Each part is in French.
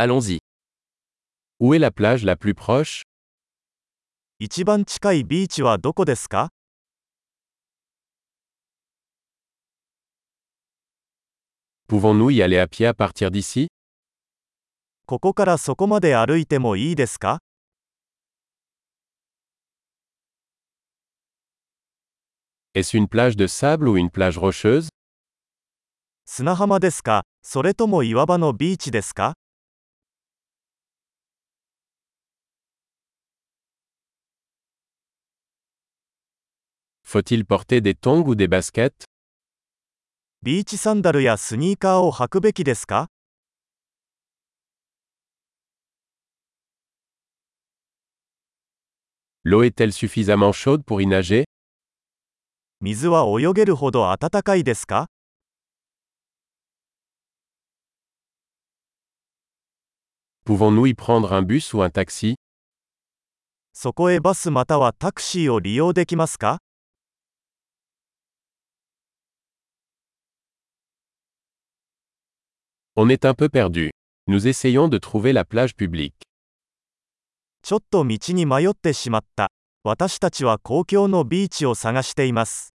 Allons-y. Où est la plage la plus proche 一番近いビーチはどこですか Pouvons-nous y aller à pied à partir d'ici ここからそこまで歩いてもいいですか Est-ce une plage de sable ou une plage rocheuse 砂浜ですかそれとも岩場のビーチですか Faut-il porter des tongs ou des baskets ビーチサンダルやスニーカーを履くべきですか L'eau est-elle suffisamment chaude pour y nager 水は泳げるほど暖かいですか Pouvons-nous y prendre un bus ou un taxi そこへバスまたはタクシーを利用できますか On est un peu perdu. Nous essayons de trouver la plage publique. ちょっと道に迷ってしまった。私たちは公共のビーチを探しています。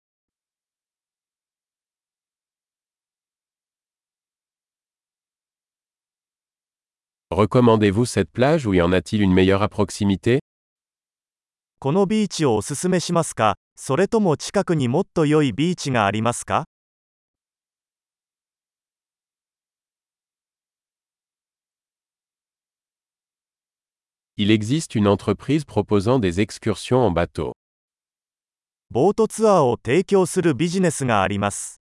Recommandez-vous cette plage ou y en a-t-il une meilleure à proximité このビーチをおすすめしますかそれとも近くにもっと良いビーチがありますか Il existe une entreprise proposant des excursions en bateau. ボートツアーを提供するビジネスがあります。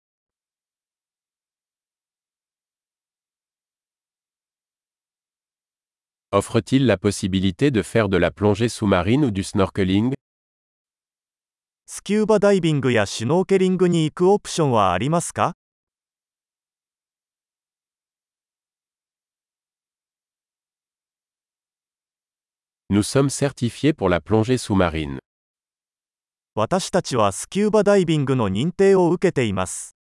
Offre-t-il la possibilité de faire de la plongée sous-marine ou du snorkeling スキューバダイビングやシュノーケリングに行くオプションはありますか Nous sommes certifiés pour la plongée sous-marine. 私たちはスキューバダイビングの認定を受けています。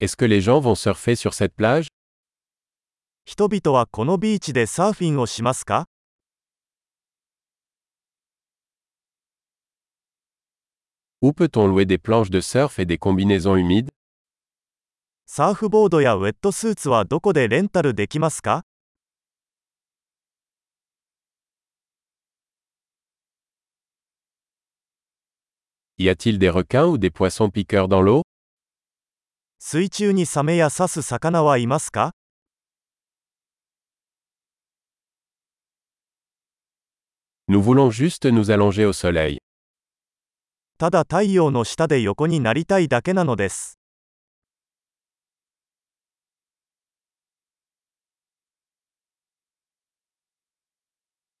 Est-ce que les gens vont surfer sur cette plage 人々はこのビーチでサーフィンをしますか Où peut-on louer des planches de surf et des combinaisons humides サーフボードやウェットスーツはどこでレンタルできますか Y a-t-il des requins ou des poissons piqueurs dans l'eau 水中にサメや刺す魚はいますか Nous voulons juste nous allonger au soleil. ただ太陽の下で横になりたいだけなのです。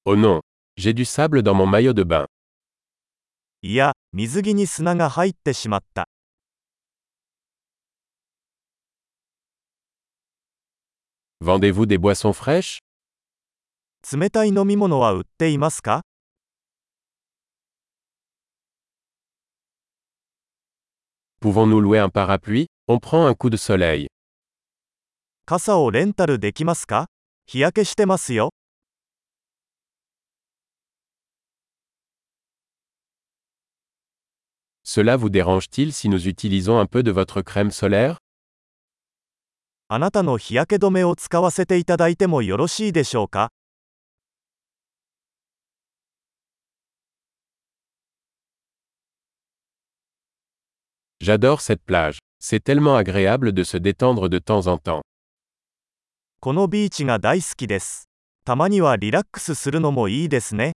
Oh non, j'ai du sable dans mon maillot de bain. いや、水着に砂が入ってしまった。 Vendez-vous des boissons fraîches 冷たい飲み物は売っていますか Pouvons-nous louer un parapluie On prend un coup de soleil. 傘をレンタルできますか日焼けしてますよ。 Cela vous dérange-t-il si nous utilisons un peu de votre crème solaire あなたの日焼け止めを使わせていただいてもよろしいでしょうか J'adore cette plage. C'est tellement agréable de se détendre de temps en temps. このビーチが大好きです。たまにはリラックスするのもいいですね。